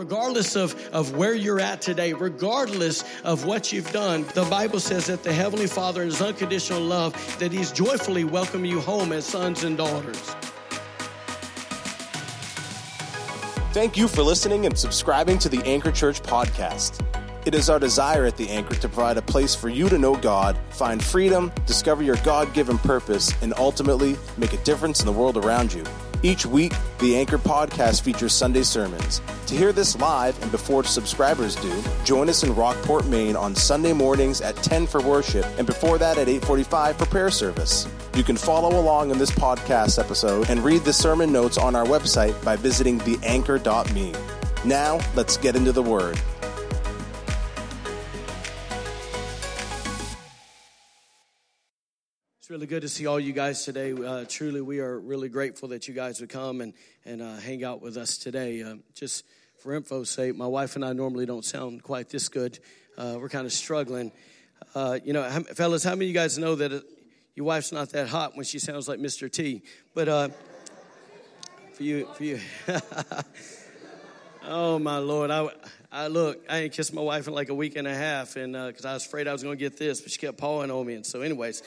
regardless of, of where you're at today, regardless of what you've done, the Bible says that the Heavenly Father, in His unconditional love, that He's joyfully welcoming you home as sons and daughters. Thank you for listening and subscribing to the Anchor Church podcast. It is our desire at the Anchor to provide a place for you to know God, find freedom, discover your God given purpose, and ultimately make a difference in the world around you. Each week, the Anchor podcast features Sunday sermons. To hear this live and before subscribers do, join us in Rockport, Maine on Sunday mornings at 10 for worship and before that at 8:45 for prayer service. You can follow along in this podcast episode and read the sermon notes on our website by visiting theanchor.me. Now, let's get into the word. It's really good to see all you guys today. Uh, truly, we are really grateful that you guys would come and, and uh, hang out with us today. Uh, just for info's sake, my wife and I normally don't sound quite this good. Uh, we're kind of struggling. Uh, you know, fellas, how many of you guys know that uh, your wife's not that hot when she sounds like Mr. T? But for you, for you. oh, my Lord. I, I look, I ain't kissed my wife in like a week and a half, and because I was afraid I was going to get this, but she kept pawing on me. And so, anyways,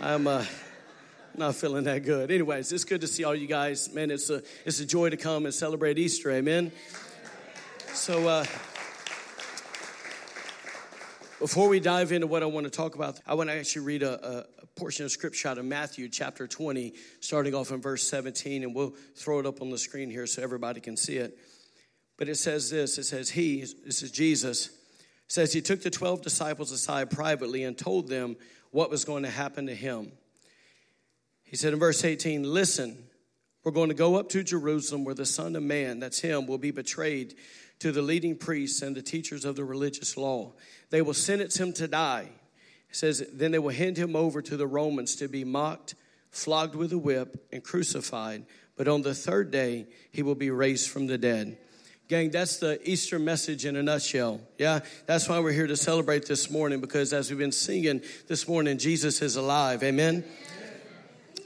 I'm uh, not feeling that good. Anyways, it's good to see all you guys. Man, it's a, it's a joy to come and celebrate Easter. Amen. So, uh, before we dive into what I want to talk about, I want to actually read a, a, portion of scripture out of Matthew chapter 20, starting off in verse 17, and we'll throw it up on the screen here so everybody can see it. But it says this it says, He, this is Jesus, says, He took the 12 disciples aside privately and told them what was going to happen to him. He said in verse 18, Listen, we're going to go up to Jerusalem where the Son of Man, that's him, will be betrayed to the leading priests and the teachers of the religious law. They will sentence him to die. He says, Then they will hand him over to the Romans to be mocked, flogged with a whip, and crucified. But on the third day, he will be raised from the dead. Gang, that's the Easter message in a nutshell. Yeah, that's why we're here to celebrate this morning because as we've been singing this morning, Jesus is alive. Amen.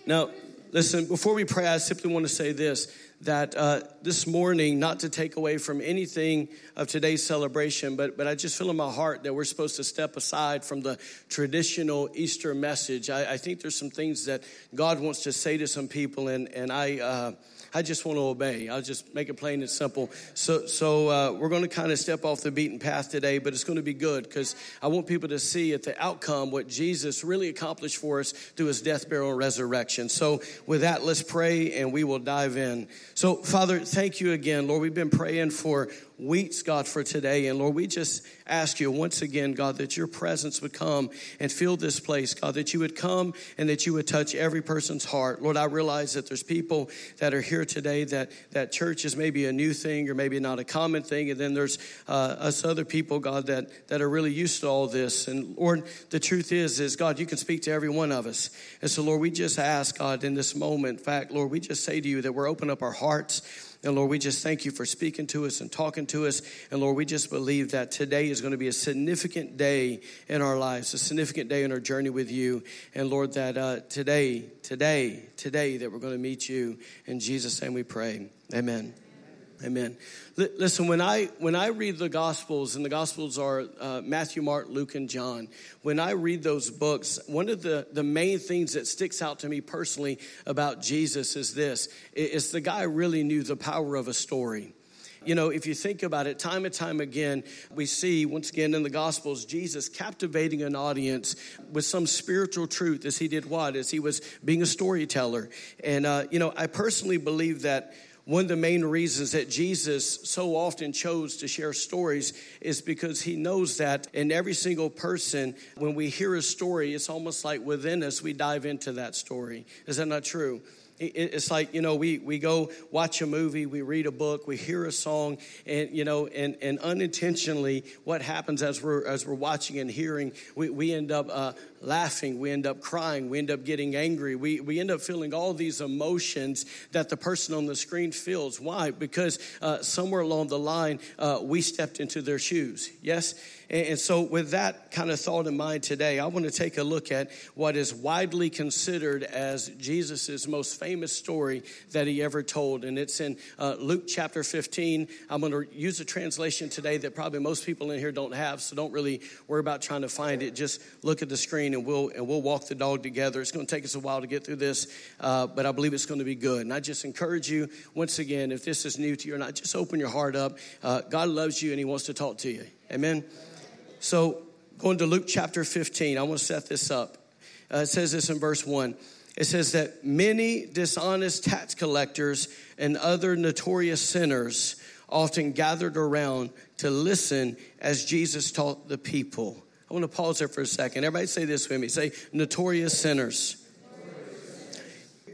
Now, listen, before we pray, I simply want to say this that uh, this morning, not to take away from anything of today's celebration, but, but I just feel in my heart that we're supposed to step aside from the traditional Easter message. I, I think there's some things that God wants to say to some people, and, and I. Uh, I just want to obey. I'll just make it plain and simple. So, so uh, we're going to kind of step off the beaten path today, but it's going to be good because I want people to see at the outcome what Jesus really accomplished for us through his death, burial, and resurrection. So, with that, let's pray and we will dive in. So, Father, thank you again. Lord, we've been praying for weeks, God, for today. And Lord, we just ask you once again, God, that your presence would come and fill this place, God, that you would come and that you would touch every person's heart. Lord, I realize that there's people that are here today that, that church is maybe a new thing or maybe not a common thing. And then there's uh, us other people, God, that, that are really used to all this. And Lord, the truth is, is God, you can speak to every one of us. And so, Lord, we just ask, God, in this moment, in fact, Lord, we just say to you that we're open up our hearts and Lord, we just thank you for speaking to us and talking to us. And Lord, we just believe that today is going to be a significant day in our lives, a significant day in our journey with you. And Lord, that uh, today, today, today, that we're going to meet you. In Jesus' name we pray. Amen. Amen. Listen, when I when I read the Gospels, and the Gospels are uh, Matthew, Mark, Luke, and John. When I read those books, one of the the main things that sticks out to me personally about Jesus is this: is the guy really knew the power of a story. You know, if you think about it, time and time again, we see once again in the Gospels Jesus captivating an audience with some spiritual truth as he did what? As he was being a storyteller. And, uh, you know, I personally believe that one of the main reasons that Jesus so often chose to share stories is because he knows that in every single person, when we hear a story, it's almost like within us, we dive into that story. Is that not true? it's like you know we, we go watch a movie we read a book we hear a song and you know and, and unintentionally what happens as we're as we're watching and hearing we, we end up uh, laughing, we end up crying, we end up getting angry, we, we end up feeling all these emotions that the person on the screen feels. Why? Because uh, somewhere along the line, uh, we stepped into their shoes. Yes? And, so, with that kind of thought in mind today, I want to take a look at what is widely considered as Jesus' most famous story that he ever told. And it's in uh, Luke chapter 15. I'm going to use a translation today that probably most people in here don't have, so don't really worry about trying to find it. Just look at the screen and we'll, and we'll walk the dog together. It's going to take us a while to get through this, uh, but I believe it's going to be good. And I just encourage you, once again, if this is new to you or not, just open your heart up. Uh, God loves you and he wants to talk to you. Amen. So, going to Luke chapter 15, I want to set this up. Uh, it says this in verse 1. It says that many dishonest tax collectors and other notorious sinners often gathered around to listen as Jesus taught the people. I want to pause there for a second. Everybody say this with me. Say, notorious sinners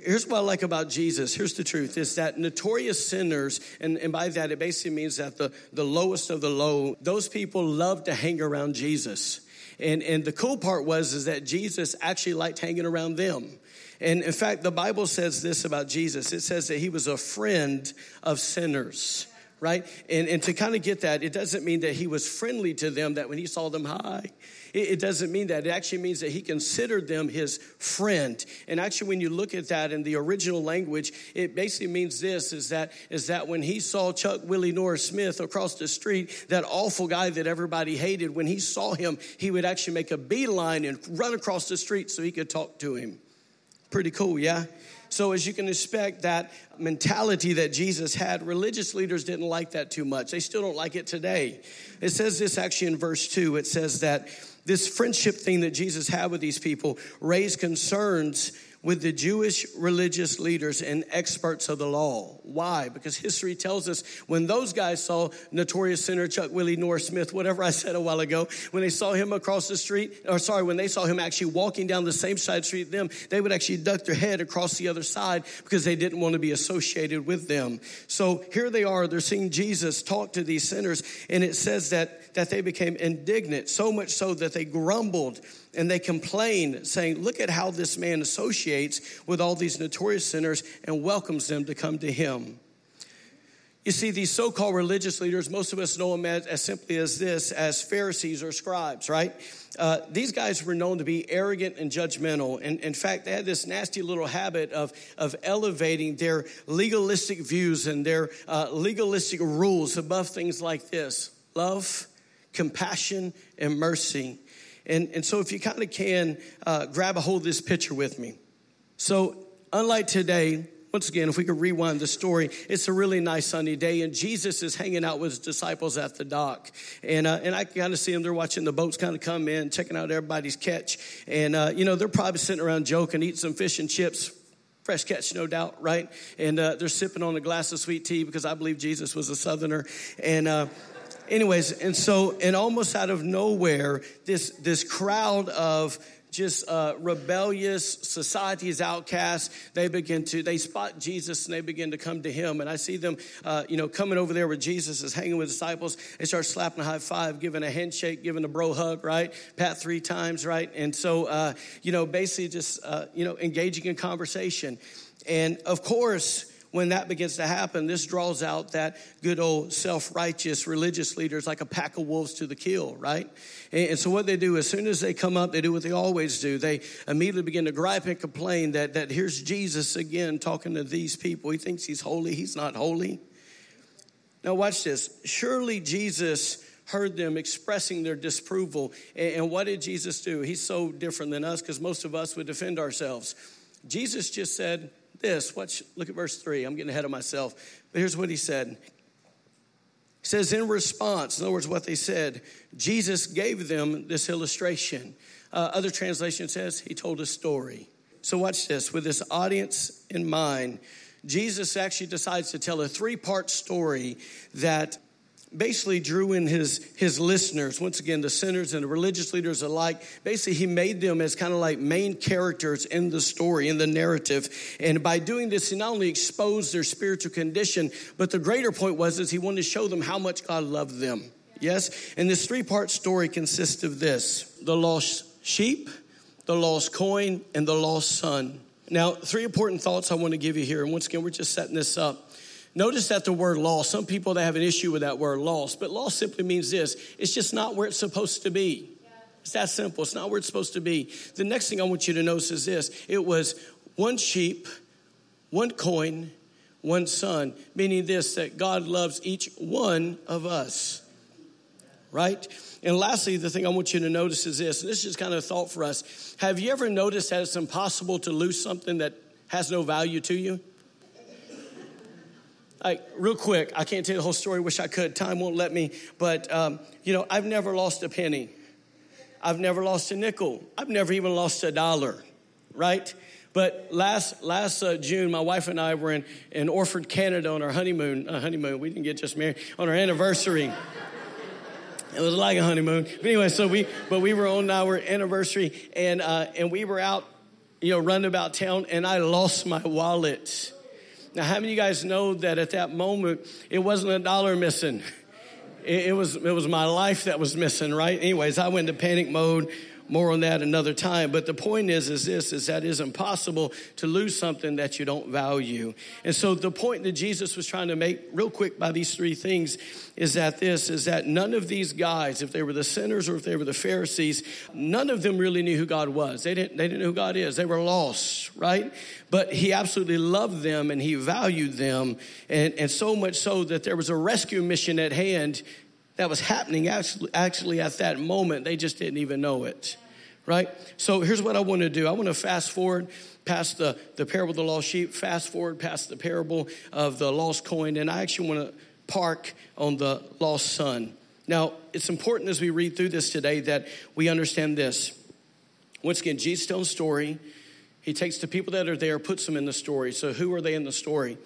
here's what I like about Jesus. Here's the truth is that notorious sinners, and, and by that it basically means that the, the lowest of the low, those people love to hang around Jesus. And, and the cool part was is that Jesus actually liked hanging around them. And in fact, the Bible says this about Jesus. It says that he was a friend of sinners right? And, and to kind of get that, it doesn't mean that he was friendly to them, that when he saw them, hi. It, it doesn't mean that. It actually means that he considered them his friend. And actually, when you look at that in the original language, it basically means this is that, is that when he saw Chuck Willie Norris Smith across the street, that awful guy that everybody hated, when he saw him, he would actually make a beeline and run across the street so he could talk to him. Pretty cool, yeah? So, as you can expect, that mentality that Jesus had, religious leaders didn't like that too much. They still don't like it today. It says this actually in verse 2. It says that this friendship thing that Jesus had with these people raised concerns with the Jewish religious leaders and experts of the law. Why? Because history tells us when those guys saw notorious sinner Chuck Willie Norris Smith, whatever I said a while ago, when they saw him across the street, or sorry, when they saw him actually walking down the same side street them, they would actually duck their head across the other side because they didn't want to be associated with them. So here they are, they're seeing Jesus talk to these sinners, and it says that, that they became indignant, so much so that they grumbled and they complain, saying, Look at how this man associates with all these notorious sinners and welcomes them to come to him. You see, these so called religious leaders, most of us know them as, as, simply as this, as Pharisees or scribes, right? Uh, these guys were known to be arrogant and judgmental. And in fact, they had this nasty little habit of, of elevating their legalistic views and their uh, legalistic rules above things like this love, compassion, and mercy. And, and so, if you kind of can, uh, grab a hold of this picture with me. So, unlike today, once again, if we could rewind the story, it's a really nice sunny day, and Jesus is hanging out with his disciples at the dock. And, uh, and I kind of see them, they're watching the boats kind of come in, checking out everybody's catch. And, uh, you know, they're probably sitting around joking, eating some fish and chips, fresh catch, no doubt, right? And uh, they're sipping on a glass of sweet tea because I believe Jesus was a southerner. And, uh, anyways, and so, and almost out of nowhere, this, this crowd of just uh, rebellious society's outcasts they begin to they spot jesus and they begin to come to him. And i see them uh, you know coming over there where jesus is hanging with disciples. They start slapping a high five giving a handshake giving a bro hug right? Pat three times right? And so uh, you know basically just uh, you know engaging in conversation. And of course when that begins to happen, this draws out that good old self righteous religious leaders like a pack of wolves to the kill, right? And, so, what they do, as soon as they come up, they do what they always do. They immediately begin to gripe and complain that, that here's Jesus again talking to these people. He thinks he's holy, he's not holy. Now, watch this. Surely Jesus heard them expressing their disapproval. And, what did Jesus do? He's so different than us because most of us would defend ourselves. Jesus just said, this. Watch, look at verse 3. I'm getting ahead of myself. But here's what he said. He says, in response, in other words, what they said, Jesus gave them this illustration. Uh, other translation says he told a story. So watch this. With this audience in mind, Jesus actually decides to tell a three part story that basically drew in his, his listeners, once again, the sinners and the religious leaders alike. Basically, he made them as kind of like main characters in the story, in the narrative. And by doing this, he not only exposed their spiritual condition, but the greater point was is he wanted to show them how much God loved them. Yes? And this three part story consists of this the lost sheep, the lost coin, and the lost son. Now, three important thoughts I want to give you here. And once again, we're just setting this up. Notice that the word lost, some people that have an issue with that word lost, but lost simply means this it's just not where it's supposed to be. It's that simple. It's not where it's supposed to be. The next thing I want you to notice is this it was one sheep, one coin, one son, meaning this that God loves each one of us. Right? And lastly, the thing I want you to notice is this, and this is kind of a thought for us. Have you ever noticed that it's impossible to lose something that has no value to you? Like, real quick, I can't tell you the whole story, wish I could, time won't let me, but, um, you know, I've never lost a penny. I've never lost a nickel. I've never even lost a dollar, right? But last last uh, June, my wife and I were in, in Orford, Canada on our honeymoon. Uh, honeymoon, we didn't get just married, on our anniversary. It was like a honeymoon. But anyway, so we, but we were on our anniversary and, uh, and we were out, you know, running about town and I lost my wallet. Now, how many of you guys know that at that moment, it wasn't a dollar missing? It, it was, it was my life that was missing, right? Anyways, I went into panic mode more on that another time. But the point is is this is that it's impossible to lose something that you don't value. And so the point that jesus was trying to make real quick by these three things is that this is that none of these guys if they were the sinners or if they were the pharisees none of them really knew who god was. They didn't they didn't know who god is. They were lost right? But he absolutely loved them and he valued them. And, and so much so that there was a rescue mission at hand that was happening actually, actually at that moment. They just didn't even know it, right? So here's what I want to do I want to fast forward past the, the parable of the lost sheep, fast forward past the parable of the lost coin, and I actually want to park on the lost son. Now, it's important as we read through this today that we understand this. Once again, Jesus telling a story. He takes the people that are there, puts them in the story. So, who are they in the story?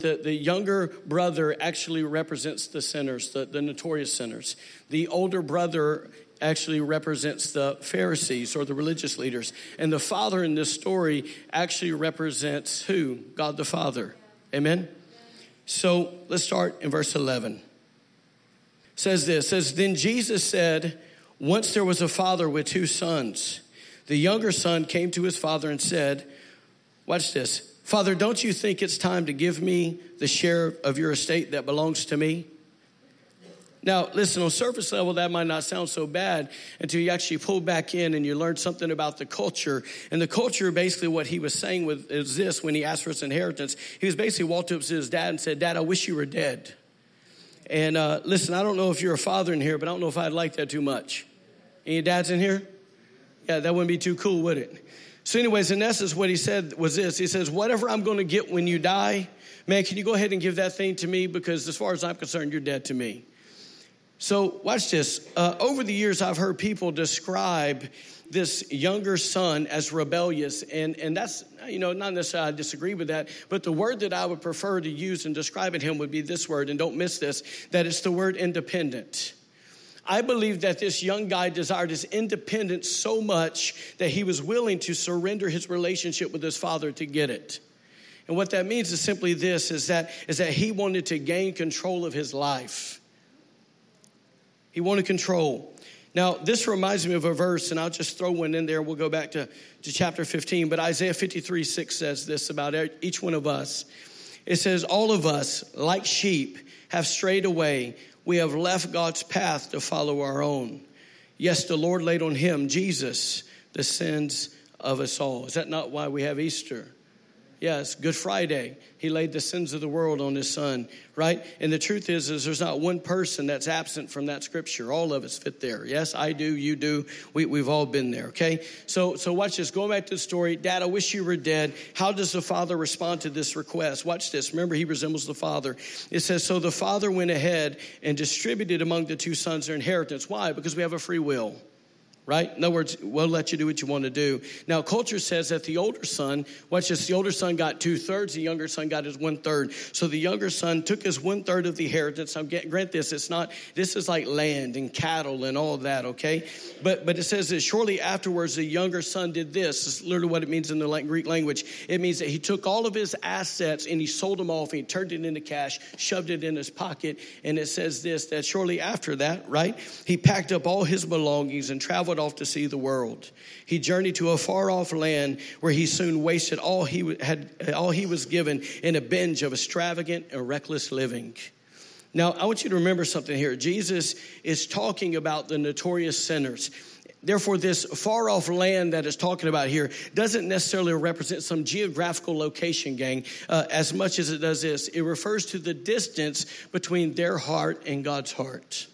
The, the younger brother actually represents the sinners, the, the notorious sinners. The older brother actually represents the Pharisees or the religious leaders. And the father in this story actually represents who? God the Father. Amen? So let's start in verse 11. It says this says then Jesus said once there was a father with two sons the younger son came to his father and said watch this Father, don't you think it's time to give me the share of your estate that belongs to me? Now, listen, on surface level, that might not sound so bad until you actually pull back in and you learn something about the culture. And the culture, basically, what he was saying with, is this when he asked for his inheritance. He was basically walked up to his dad and said, Dad, I wish you were dead. And uh, listen, I don't know if you're a father in here, but I don't know if I'd like that too much. Any dads in here? Yeah, that wouldn't be too cool, would it? So, anyways, in essence, what he said was this He says, Whatever I'm going to get when you die, man, can you go ahead and give that thing to me? Because as far as I'm concerned, you're dead to me. So, watch this. Uh, over the years, I've heard people describe this younger son as rebellious, and, and that's, you know, not necessarily I disagree with that, but the word that I would prefer to use in describing him would be this word, and don't miss this that it's the word independent. I believe that this young guy desired his independence so much that he was willing to surrender his relationship with his father to get it. And what that means is simply this is that, is that he wanted to gain control of his life. He wanted control. Now, this reminds me of a verse, and I'll just throw one in there. We'll go back to, to chapter 15. But Isaiah 53 6 says this about each one of us. It says, All of us, like sheep, have strayed away we have left God's path to follow our own. Yes, the Lord laid on him, Jesus, the sins of us all. Is that not why we have Easter? Yes, Good Friday. He laid the sins of the world on his son, right? And the truth is, is there's not one person that's absent from that scripture. All of us fit there. Yes, I do, you do. We, we've all been there, okay? So, so watch this. Going back to the story, Dad, I wish you were dead. How does the father respond to this request? Watch this. Remember, he resembles the father. It says, So the father went ahead and distributed among the two sons their inheritance. Why? Because we have a free will right? In other words, we'll let you do what you want to do. Now, culture says that the older son, watch this, the older son got two thirds, the younger son got his one third. So the younger son took his one third of the inheritance. Get, grant this, it's not, this is like land and cattle and all that, okay? But, but it says that shortly afterwards, the younger son did this. This is literally what it means in the Greek language. It means that he took all of his assets and he sold them off and he turned it into cash, shoved it in his pocket. And it says this, that shortly after that, right, he packed up all his belongings and traveled traveled off to see the world. He journeyed to a far off land where he soon wasted all he had, all he was given in a binge of extravagant and reckless living. Now, I want you to remember something here. Jesus is talking about the notorious sinners. Therefore, this far off land that is talking about here doesn't necessarily represent some geographical location, gang, uh, as much as it does this. It refers to the distance between their heart and God's heart.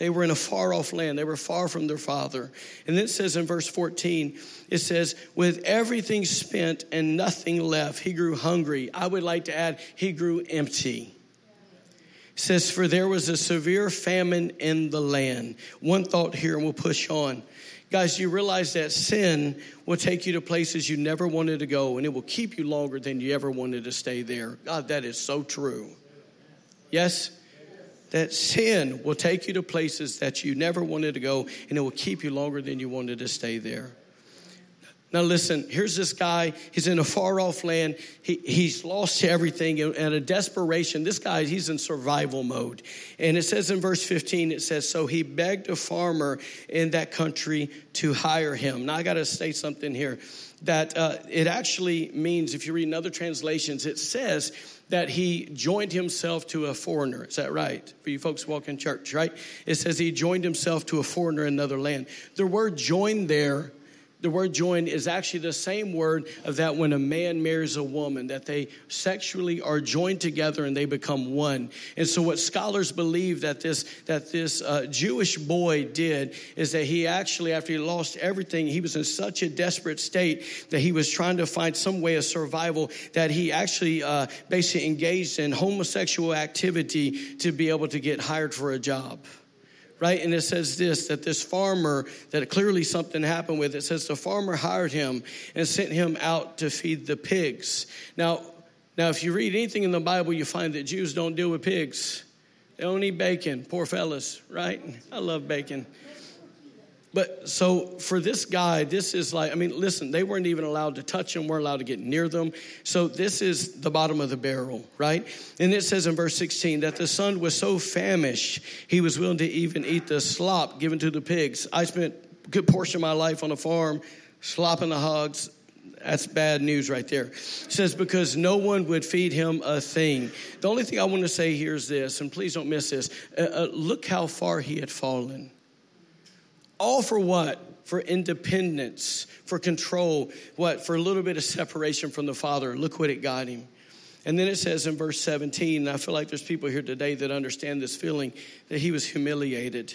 They were in a far off land. They were far from their father. And then it says in verse 14, it says, with everything spent and nothing left, he grew hungry. I would like to add, he grew empty says, For there was a severe famine in the land. One thought here, and we'll push on. Guys, you realize that sin will take you to places you never wanted to go, and it will keep you longer than you ever wanted to stay there. God, that is so true. Yes? That sin will take you to places that you never wanted to go, and it will keep you longer than you wanted to stay there. Now, listen, here's this guy. He's in a far off land. He, he's lost everything and a desperation. This guy, he's in survival mode. And it says in verse 15, it says, So he begged a farmer in that country to hire him. Now, I got to say something here that uh, it actually means, if you read in other translations, it says that he joined himself to a foreigner. Is that right? For you folks walk in church, right? It says he joined himself to a foreigner in another land. The word joined there the word join is actually the same word of that when a man marries a woman, that they sexually are joined together and they become one. And so what scholars believe that this, that this uh, Jewish boy did is that he actually, after he lost everything, he was in such a desperate state that he was trying to find some way of survival that he actually uh, basically engaged in homosexual activity to be able to get hired for a job right? And it says this that this farmer, that clearly something happened with it, says the farmer hired him and sent him out to feed the pigs. Now, now if you read anything in the Bible, you find that Jews don't deal with pigs. They don't eat bacon, poor fellas, right? I love bacon. But so for this guy, this is like, I mean, listen, they weren't even allowed to touch him, weren't allowed to get near them. So this is the bottom of the barrel, right? And it says in verse 16 that the son was so famished, he was willing to even eat the slop given to the pigs. I spent a good portion of my life on a farm, slopping the hogs. That's bad news right there. It says, because no one would feed him a thing. The only thing I want to say here is this, and please don't miss this. Uh, uh, look how far he had fallen. All for what? For independence, for control, what? For a little bit of separation from the Father. Look what it got him. And then it says in verse 17, and I feel like there's people here today that understand this feeling that he was humiliated.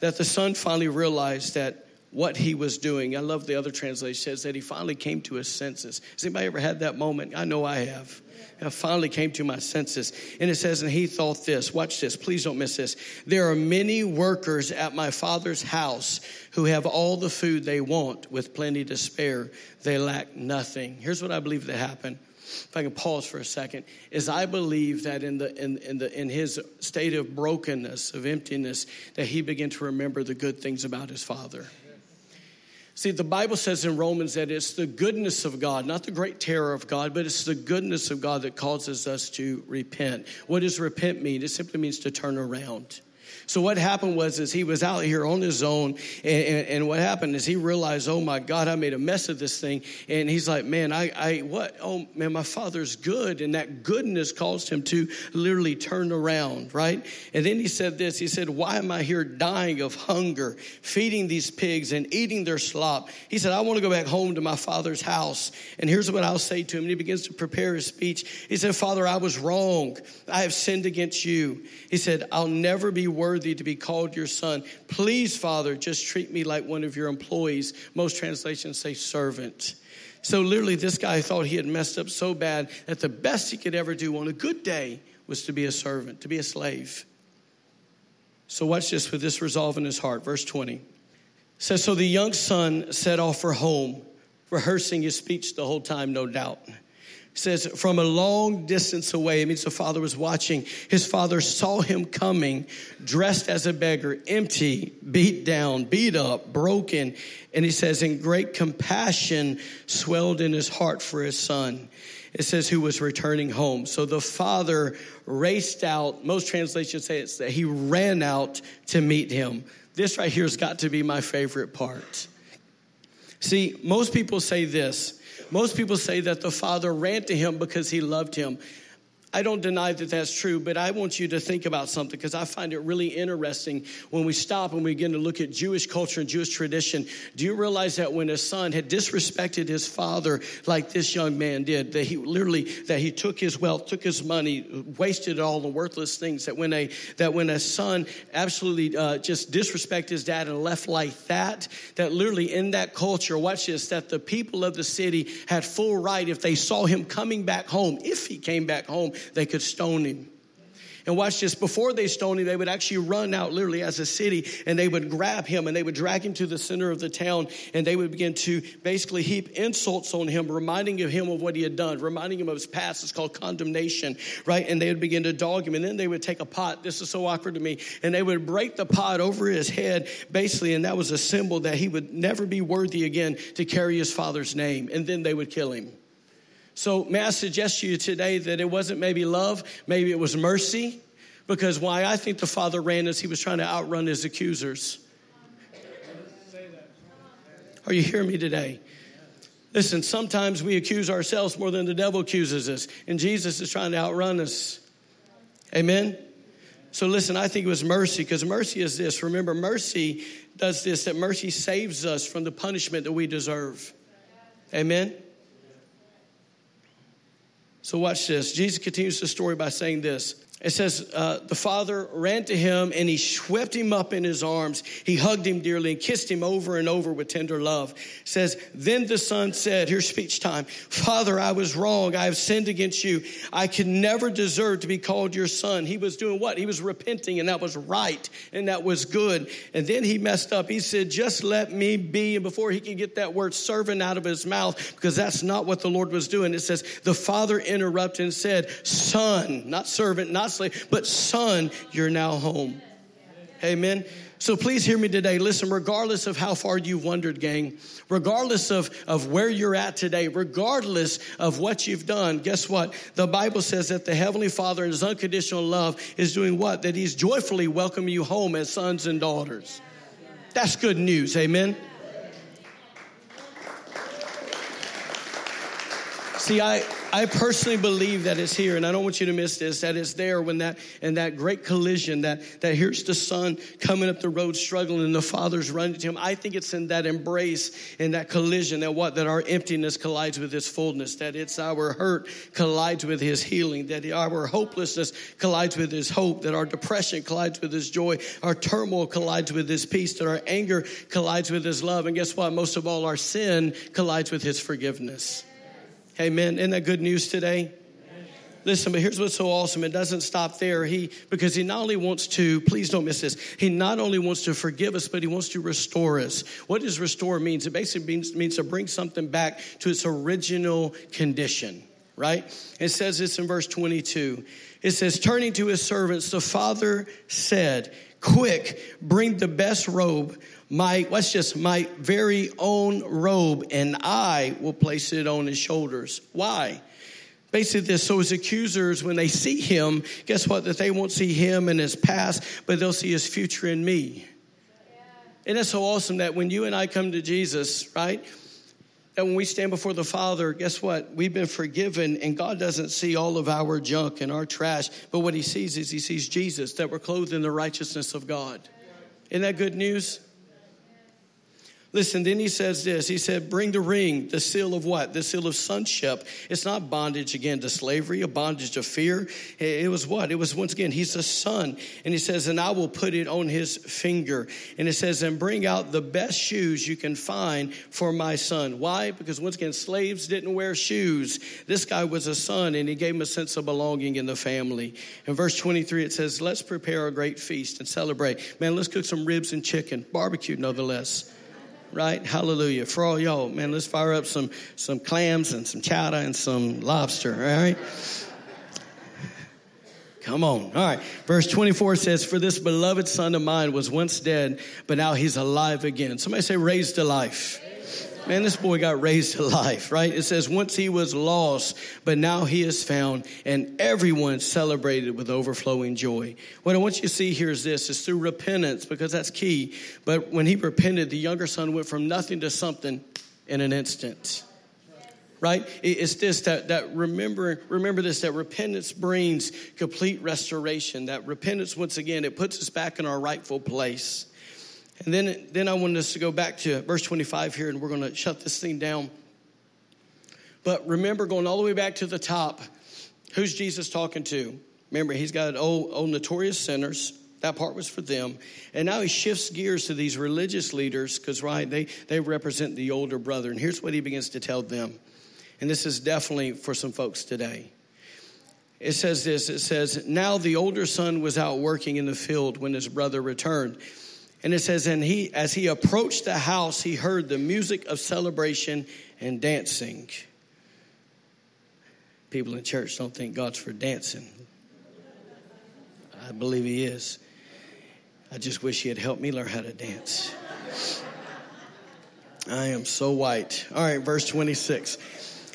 That the son finally realized that what he was doing. I love the other translation says that he finally came to his senses. Has anybody ever had that moment? I know I have. I finally came to my senses. And it says, and he thought this, watch this, please don't miss this. There are many workers at my father's house who have all the food they want with plenty to spare. They lack nothing. Here's what I believe that happened. If I can pause for a second, is I believe that in the in, in the in his state of brokenness, of emptiness, that he began to remember the good things about his father. See, the Bible says in Romans that it's the goodness of God, not the great terror of God, but it's the goodness of God that causes us to repent. What does repent mean? It simply means to turn around. So what happened was is he was out here on his own, and, and, and, what happened is he realized, oh my God, I made a mess of this thing, and he's like, man, I, I what? Oh man, my father's good, and that goodness caused him to literally turn around, right? And then he said this. He said, why am I here dying of hunger, feeding these pigs and eating their slop? He said, I want to go back home to my father's house. And here's what I'll say to him. And he begins to prepare his speech. He said, Father, I was wrong. I have sinned against you. He said, I'll never be worthy to be called your son. Please, Father, just treat me like one of your employees. Most translations say servant. So literally, this guy thought he had messed up so bad that the best he could ever do on a good day was to be a servant, to be a slave. So watch this with this resolve in his heart. Verse 20 says, So the young son set off for home, rehearsing his speech the whole time, no doubt says from a long distance away it means the father was watching. His father saw him coming dressed as a beggar empty beat down beat up broken. And he says in great compassion swelled in his heart for his son. It says who was returning home. So the father raced out. Most translations say it's that he ran out to meet him. This right here has got to be my favorite part. See, most people say this. Most people say that the father ran to him because he loved him. I don't deny that that's true, but I want you to think about something because I find it really interesting when we stop and we begin to look at Jewish culture and Jewish tradition. Do you realize that when a son had disrespected his father like this young man did, that he literally that he took his wealth, took his money, wasted all the worthless things. That when a that when a son absolutely uh, just disrespected his dad and left like that, that literally in that culture, watch this, that the people of the city had full right if they saw him coming back home, if he came back home they could stone him. And watch this, before they stoned him, they would actually run out literally as a city and they would grab him and they would drag him to the center of the town and they would begin to basically heap insults on him, reminding him of what he had done, reminding him of his past. It's called condemnation, right? And they would begin to dog him. And then they would take a pot, this is so awkward to me, and they would break the pot over his head, basically, and that was a symbol that he would never be worthy again to carry his father's name. And then they would kill him. So, may I suggest to you today that it wasn't maybe love, maybe it was mercy, because why I think the father ran is he was trying to outrun his accusers. Are you hearing me today? Listen, sometimes we accuse ourselves more than the devil accuses us, and Jesus is trying to outrun us. Amen? So, listen, I think it was mercy, because mercy is this. Remember, mercy does this that mercy saves us from the punishment that we deserve. Amen? So, watch this. Jesus continues the story by saying this it says, uh, The father ran to him and he swept him up in his arms. He hugged him dearly and kissed him over and over with tender love. It says, Then the son said, Here's speech time Father, I was wrong. I have sinned against you. I could never deserve to be called your son. He was doing what? He was repenting, and that was right and that was good. And then he messed up. He said, Just let me be. And before he could get that word servant out of his mouth, because that's not what the Lord was doing, it says, The father interrupted and said, Son, not servant, not slave, but son, you're now home. Amen. So please hear me today. Listen, regardless of how far you've wandered, gang, regardless of, of where you're at today, regardless of what you've done, guess what? The Bible says that the Heavenly Father in His unconditional love is doing what? That He's joyfully welcoming you home as sons and daughters. That's good news. Amen. See, I, I personally believe that it's here, and I don't want you to miss this, that it's there when that, in that great collision, that, that here's the son coming up the road struggling and the father's running to him. I think it's in that embrace, in that collision, that what, that our emptiness collides with his fullness, that it's our hurt collides with his healing, that our hopelessness collides with his hope, that our depression collides with his joy, our turmoil collides with his peace, that our anger collides with his love, and guess what? Most of all, our sin collides with his forgiveness. Amen. Isn't that good news today? Listen, but here's what's so awesome. It doesn't stop there. He, because he not only wants to, please don't miss this. He not only wants to forgive us, but he wants to restore us. What does restore means? It basically means, means to bring something back to its original condition, right? It says this in verse 22. It says, turning to his servants, the father said, quick, bring the best robe my, what's just my very own robe, and I will place it on his shoulders. Why? Basically, this so his accusers, when they see him, guess what? That they won't see him in his past, but they'll see his future in me. And it's so awesome that when you and I come to Jesus, right? That when we stand before the Father, guess what? We've been forgiven, and God doesn't see all of our junk and our trash, but what He sees is He sees Jesus, that we're clothed in the righteousness of God. Isn't that good news? Listen, then he says this. He said, Bring the ring, the seal of what? The seal of sonship. It's not bondage again to slavery, a bondage of fear. It was what? It was once again, he's a son. And he says, And I will put it on his finger. And it says, And bring out the best shoes you can find for my son. Why? Because once again, slaves didn't wear shoes. This guy was a son, and he gave him a sense of belonging in the family. In verse 23, it says, Let's prepare a great feast and celebrate. Man, let's cook some ribs and chicken, barbecue, nonetheless right? Hallelujah. For all y'all, man, let's fire up some, some clams and some chowder and some lobster, all right? Come on. All right. Verse 24 says, For this beloved son of mine was once dead, but now he's alive again. Somebody say, raised to life. Man, this boy got raised to life, right? It says, once he was lost, but now he is found, and everyone celebrated with overflowing joy. What I want you to see here is this is through repentance, because that's key. But when he repented, the younger son went from nothing to something in an instant. Right? It's this that, that remember, remember this that repentance brings complete restoration. That repentance, once again, it puts us back in our rightful place. And then, then I wanted us to go back to verse 25 here, and we're going to shut this thing down. But remember, going all the way back to the top, who's Jesus talking to? Remember, he's got old, old notorious sinners. That part was for them. And now he shifts gears to these religious leaders because, right, they, they represent the older brother. And here's what he begins to tell them. And this is definitely for some folks today. It says this it says, Now the older son was out working in the field when his brother returned. And it says, and he, as he approached the house, he heard the music of celebration and dancing. People in church don't think God's for dancing. I believe he is. I just wish he had helped me learn how to dance. I am so white. All right, verse 26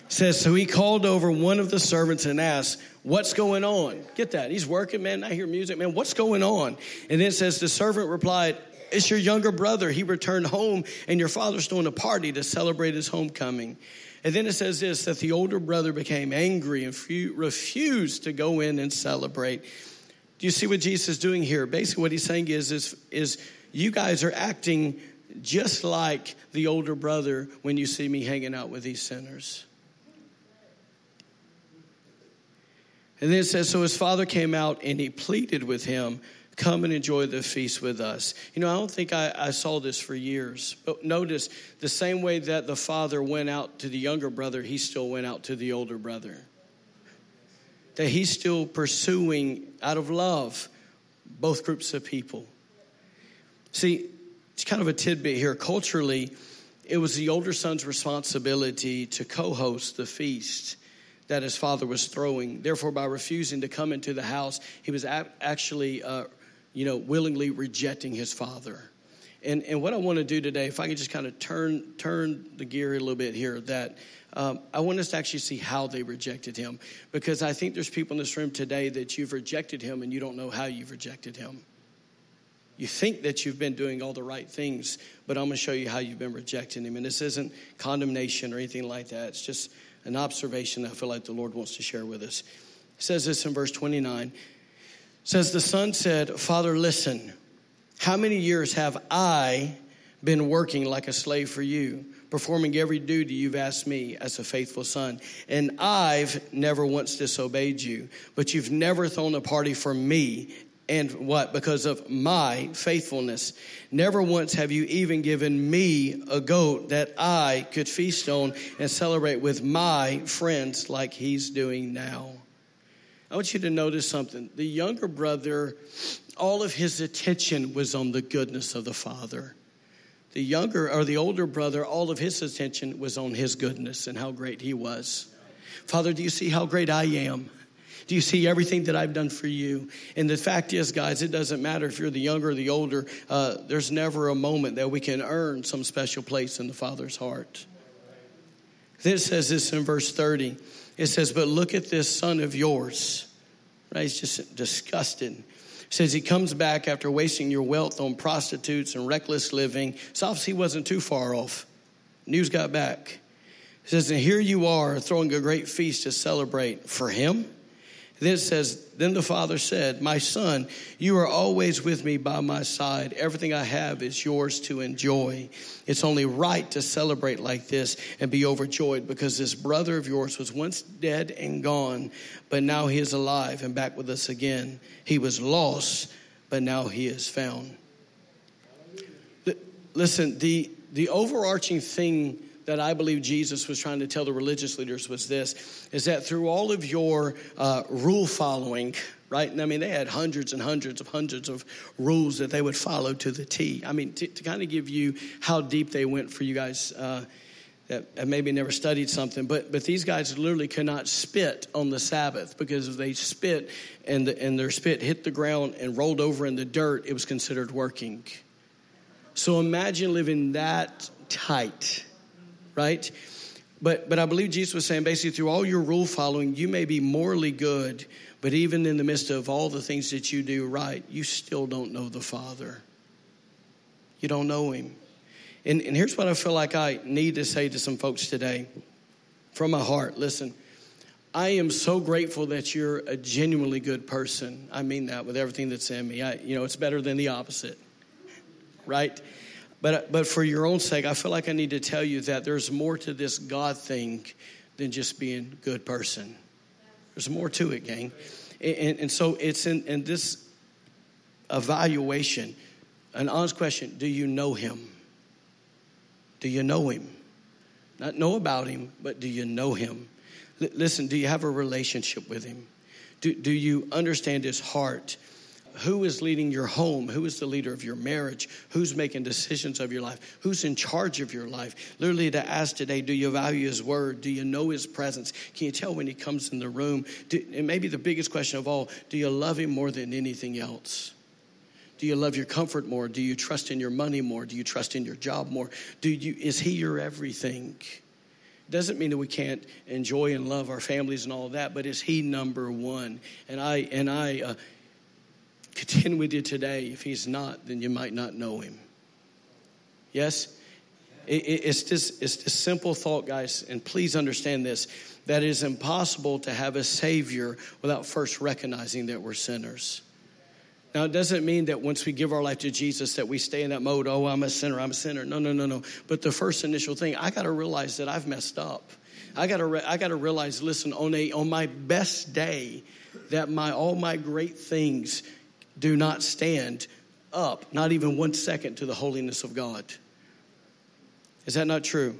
says, So he called over one of the servants and asked, What's going on? Get that. He's working, man. I hear music, man. What's going on? And then it says, The servant replied, it's your younger brother. He returned home, and your father's throwing a party to celebrate his homecoming. And then it says this that the older brother became angry and refused to go in and celebrate. Do you see what Jesus is doing here? Basically, what he's saying is, is, is you guys are acting just like the older brother when you see me hanging out with these sinners. And then it says, So his father came out and he pleaded with him come and enjoy the feast with us. You know, I don't think I, I, saw this for years. But notice the same way that the father went out to the younger brother, he still went out to the older brother. That he's still pursuing out of love both groups of people. See, it's kind of a tidbit here. Culturally, it was the older son's responsibility to co host the feast that his father was throwing. Therefore, by refusing to come into the house, he was actually uh, you know, willingly rejecting his father. And, and what I want to do today, if I can just kind of turn, turn the gear a little bit here, that um, I want us to actually see how they rejected him. Because I think there's people in this room today that you've rejected him and you don't know how you've rejected him. You think that you've been doing all the right things, but I'm going to show you how you've been rejecting him. And this isn't condemnation or anything like that. It's just an observation that I feel like the Lord wants to share with us. It says this in verse 29 says the son said, Father, listen, how many years have I been working like a slave for you, performing every duty you've asked me as a faithful son? And I've never once disobeyed you, but you've never thrown a party for me. And what? Because of my faithfulness. Never once have you even given me a goat that I could feast on and celebrate with my friends like he's doing now. I want you to notice something. The younger brother, all of his attention was on the goodness of the father. The younger or the older brother, all of his attention was on his goodness and how great he was. Father, do you see how great I am? Do you see everything that I've done for you? And the fact is, guys, it doesn't matter if you're the younger or the older, uh, there's never a moment that we can earn some special place in the Father's heart. Then it says this in verse 30. It says, But look at this son of yours. Right? He's just disgusted. Says he comes back after wasting your wealth on prostitutes and reckless living. So obviously he wasn't too far off. News got back. Says, And here you are throwing a great feast to celebrate for him then it says, Then the father said, My son, you are always with me by my side. Everything I have is yours to enjoy. It's only right to celebrate like this and be overjoyed because this brother of yours was once dead and gone, but now he is alive and back with us again. He was lost, but now he is found. Listen, the, the overarching thing that I believe Jesus was trying to tell the religious leaders was this is that through all of your uh, rule following, right? And I mean, they had hundreds and hundreds of hundreds of rules that they would follow to the T. I mean, to, to kind of give you how deep they went for you guys. Uh, that maybe never studied something, but but these guys literally cannot spit on the Sabbath because if they spit and the, and their spit hit the ground and rolled over in the dirt, it was considered working. So imagine living that tight right? But, but I believe Jesus was saying basically through all your rule following, you may be morally good, but even in the midst of all the things that you do right, you still don't know the Father. You don't know Him. And, and here's what I feel like I need to say to some folks today from my heart. Listen, I am so grateful that you're a genuinely good person. I mean that with everything that's in me. I, you know, it's better than the opposite, right? But, uh, but for your own sake, I feel like I need to tell you that there's more to this God thing than just being a good person. There's more to it, gang. And, and so it's in, in this evaluation, an honest question do you know him? Do you know him? Not know about him, but do you know him? L- listen, do you have a relationship with him? Do, do you understand his heart? Who is leading your home? Who is the leader of your marriage? Who's making decisions of your life? Who's in charge of your life? Literally, to ask today, do you value his word? Do you know his presence? Can you tell when he comes in the room? Do, and maybe the biggest question of all, do you love him more than anything else? Do you love your comfort more? Do you trust in your money more? Do you trust in your job more? Do you, is he your everything? doesn't mean that we can't enjoy and love our families and all that, but is he number one? And I and I uh, contend with you today. If he's not, then you might not know him. Yes? it's this it's this simple thought, guys, and please understand this that it is impossible to have a Savior without first recognizing that we're sinners. Now, it doesn't mean that once we give our life to Jesus that we stay in that mode, oh, I'm a sinner, I'm a sinner. No, no, no, no. But the first initial thing, I got to realize that I've messed up. I got to I got to realize, listen, on a on my best day, that my all my great things do not stand up, not even one second, to the holiness of God. Is that not true?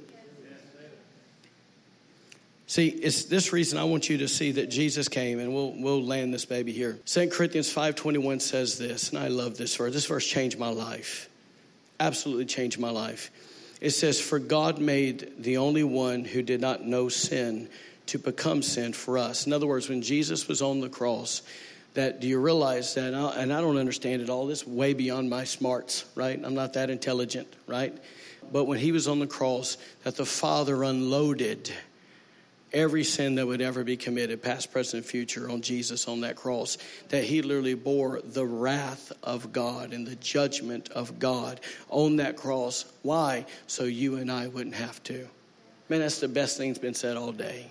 See, it's this reason I want you to see that Jesus came, and we'll, we'll land this baby here. 2 Corinthians 5.21 says this, and I love this verse. This verse changed my life. Absolutely changed my life. It says, For God made the only one who did not know sin to become sin for us. In other words, when Jesus was on the cross, that do you realize that? And i don't understand it all. This way beyond my smarts right? I'm not that intelligent right? But when he was on the cross that the father unloaded every sin that would ever be committed past present future on jesus on that cross that he literally bore the wrath of god and the judgment of god on that cross. Why? So you and i wouldn't have to. Man that's the best thing that's been said all day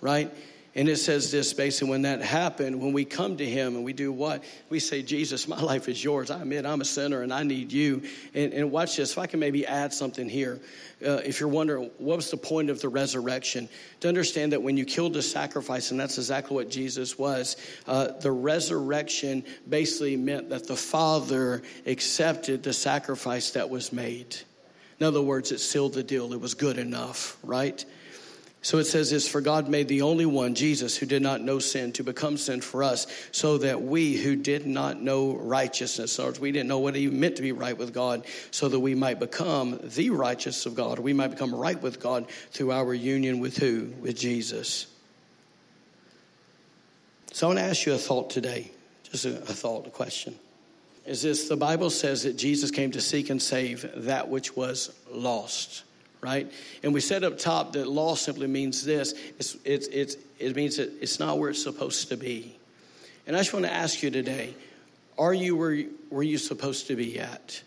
right and it says this basically when that happened, when we come to Him and we do what? We say, Jesus, my life is yours. I admit I'm a sinner and I need you. And, and watch this, if I can maybe add something here. Uh, if you're wondering, what was the point of the resurrection? To understand that when you killed a sacrifice, and that's exactly what Jesus was, uh, the resurrection basically meant that the Father accepted the sacrifice that was made. In other words, it sealed the deal. It was good enough, right? So it says this For God made the only one, Jesus, who did not know sin, to become sin for us, so that we who did not know righteousness, or we didn't know what even meant to be right with God, so that we might become the righteous of God, or we might become right with God through our union with who? With Jesus. So I want to ask you a thought today, just a, a thought, a question. Is this the Bible says that Jesus came to seek and save that which was lost right? And we said up top that law simply means this it's, it's, it's, it means that it's not where it's supposed to be. And I just want to ask you today are you where, where you're supposed to be at?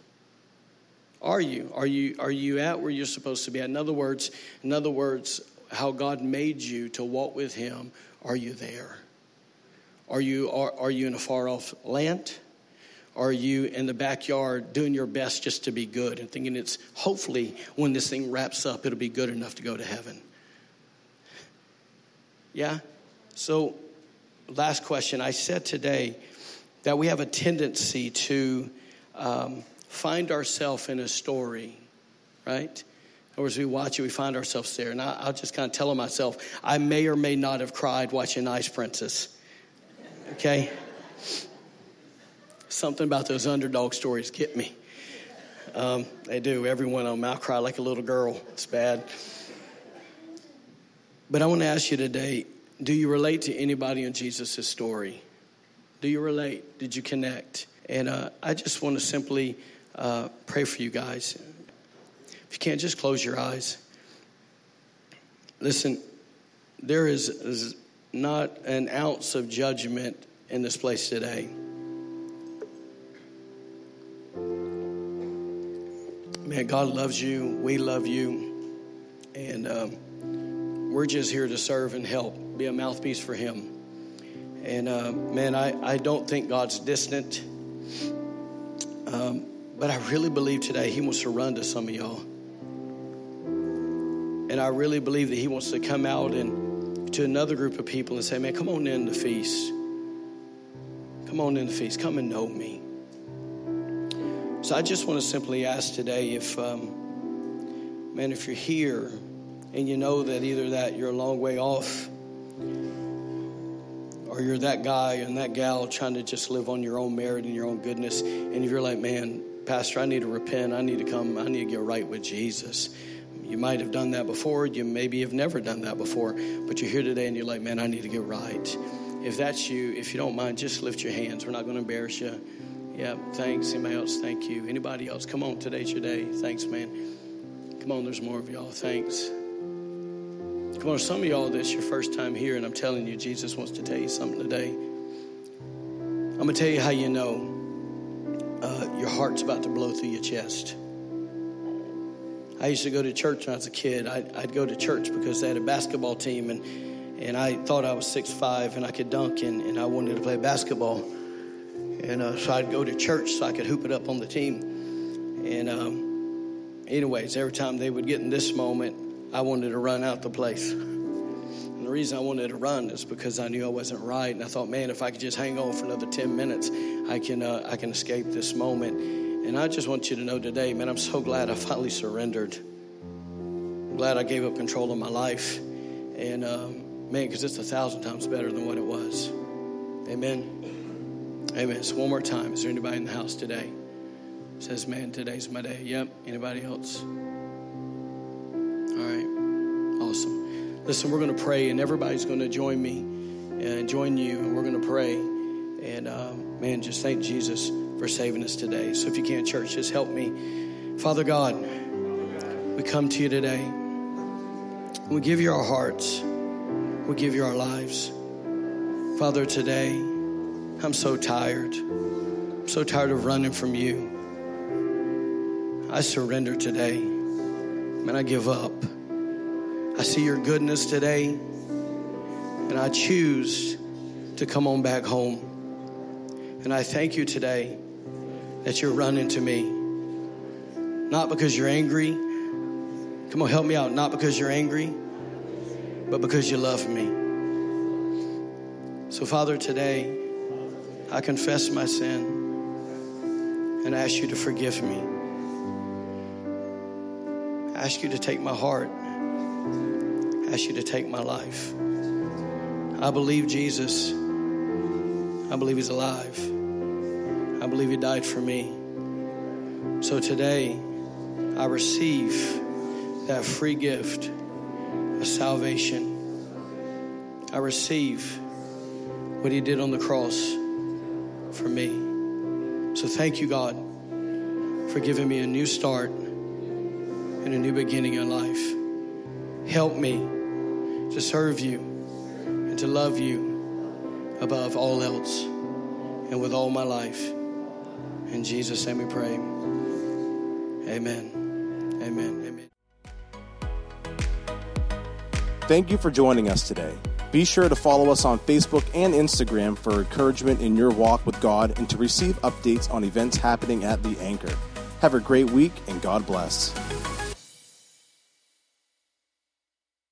Are you? Are you are you at where you're supposed to be at? In other words, in other words, how God made you to walk with him, are you there? Are you are, are you in a far off land? Are you in the backyard doing your best just to be good and thinking it's hopefully when this thing wraps up, it'll be good enough to go to heaven? Yeah? So, last question. I said today that we have a tendency to um, find ourselves in a story, right? Or as we watch it, we find ourselves there. And I, will just kind of tell myself, I may or may not have cried watching Ice Princess. Okay? Something about those underdog stories get me. Um, they do. Every one of them. I cry like a little girl. It's bad. But I want to ask you today do you relate to anybody in Jesus' story? Do you relate? Did you connect? And uh, I just want to simply uh, pray for you guys. If you can't, just close your eyes. Listen, there is, is not an ounce of judgment in this place today. Man, God loves you. We love you. And um, we're just here to serve and help, be a mouthpiece for Him. And uh, man, I, I don't think God's distant. Um, but I really believe today He wants to run to some of y'all. And I really believe that He wants to come out and to another group of people and say, man, come on in the feast. Come on in the feast. Come and know me. So I just want to simply ask today if, um, man, if you're here and you know that either that you're a long way off or you're that guy and that gal trying to just live on your own merit and your own goodness, and if you're like, man, Pastor, I need to repent, I need to come, I need to get right with Jesus. You might have done that before, you maybe have never done that before, but you're here today and you're like, man, I need to get right. If that's you, if you don't mind, just lift your hands. We're not going to embarrass you. Yeah, thanks. Anybody else? Thank you. Anybody else? Come on, today's your day. Thanks, man. Come on, there's more of y'all. Thanks. Come on, some of y'all, this your first time here, and I'm telling you, Jesus wants to tell you something today. I'm going to tell you how you know uh, your heart's about to blow through your chest. I used to go to church when I was a kid. I'd, I'd go to church because they had a basketball team, and, and I thought I was six five and I could dunk, and, and I wanted to play basketball. And uh, so I'd go to church so I could hoop it up on the team. And um, anyways, every time they would get in this moment, I wanted to run out the place. And the reason I wanted to run is because I knew I wasn't right, and I thought, man, if I could just hang on for another ten minutes, I can uh, I can escape this moment. And I just want you to know today, man, I'm so glad I finally surrendered. I'm glad I gave up control of my life, and um, man, because it's a thousand times better than what it was. Amen. Amen. So one more time, is there anybody in the house today? Says, man, today's my day. Yep. Anybody else? All right. Awesome. Listen, we're going to pray, and everybody's going to join me and join you, and we're going to pray. And uh, man, just thank Jesus for saving us today. So if you can't church, just help me. Father God, we come to you today. We give you our hearts. We give you our lives. Father, today, I'm so tired. I'm so tired of running from you. I surrender today. Man, I give up. I see your goodness today, and I choose to come on back home. And I thank you today that you're running to me. Not because you're angry. Come on, help me out. Not because you're angry, but because you love me. So, Father, today I confess my sin and ask you to forgive me. I ask you to take my heart. I ask you to take my life. I believe Jesus. I believe he's alive. I believe he died for me. So today, I receive that free gift of salvation. I receive what he did on the cross for me. So thank you, God, for giving me a new start and a new beginning in life. Help me to serve you and to love you above all else and with all my life. In Jesus' name we pray. Amen. Amen. Amen. Thank you for joining us today. Be sure to follow us on Facebook and Instagram for encouragement in your walk with God and to receive updates on events happening at The Anchor. Have a great week and God bless.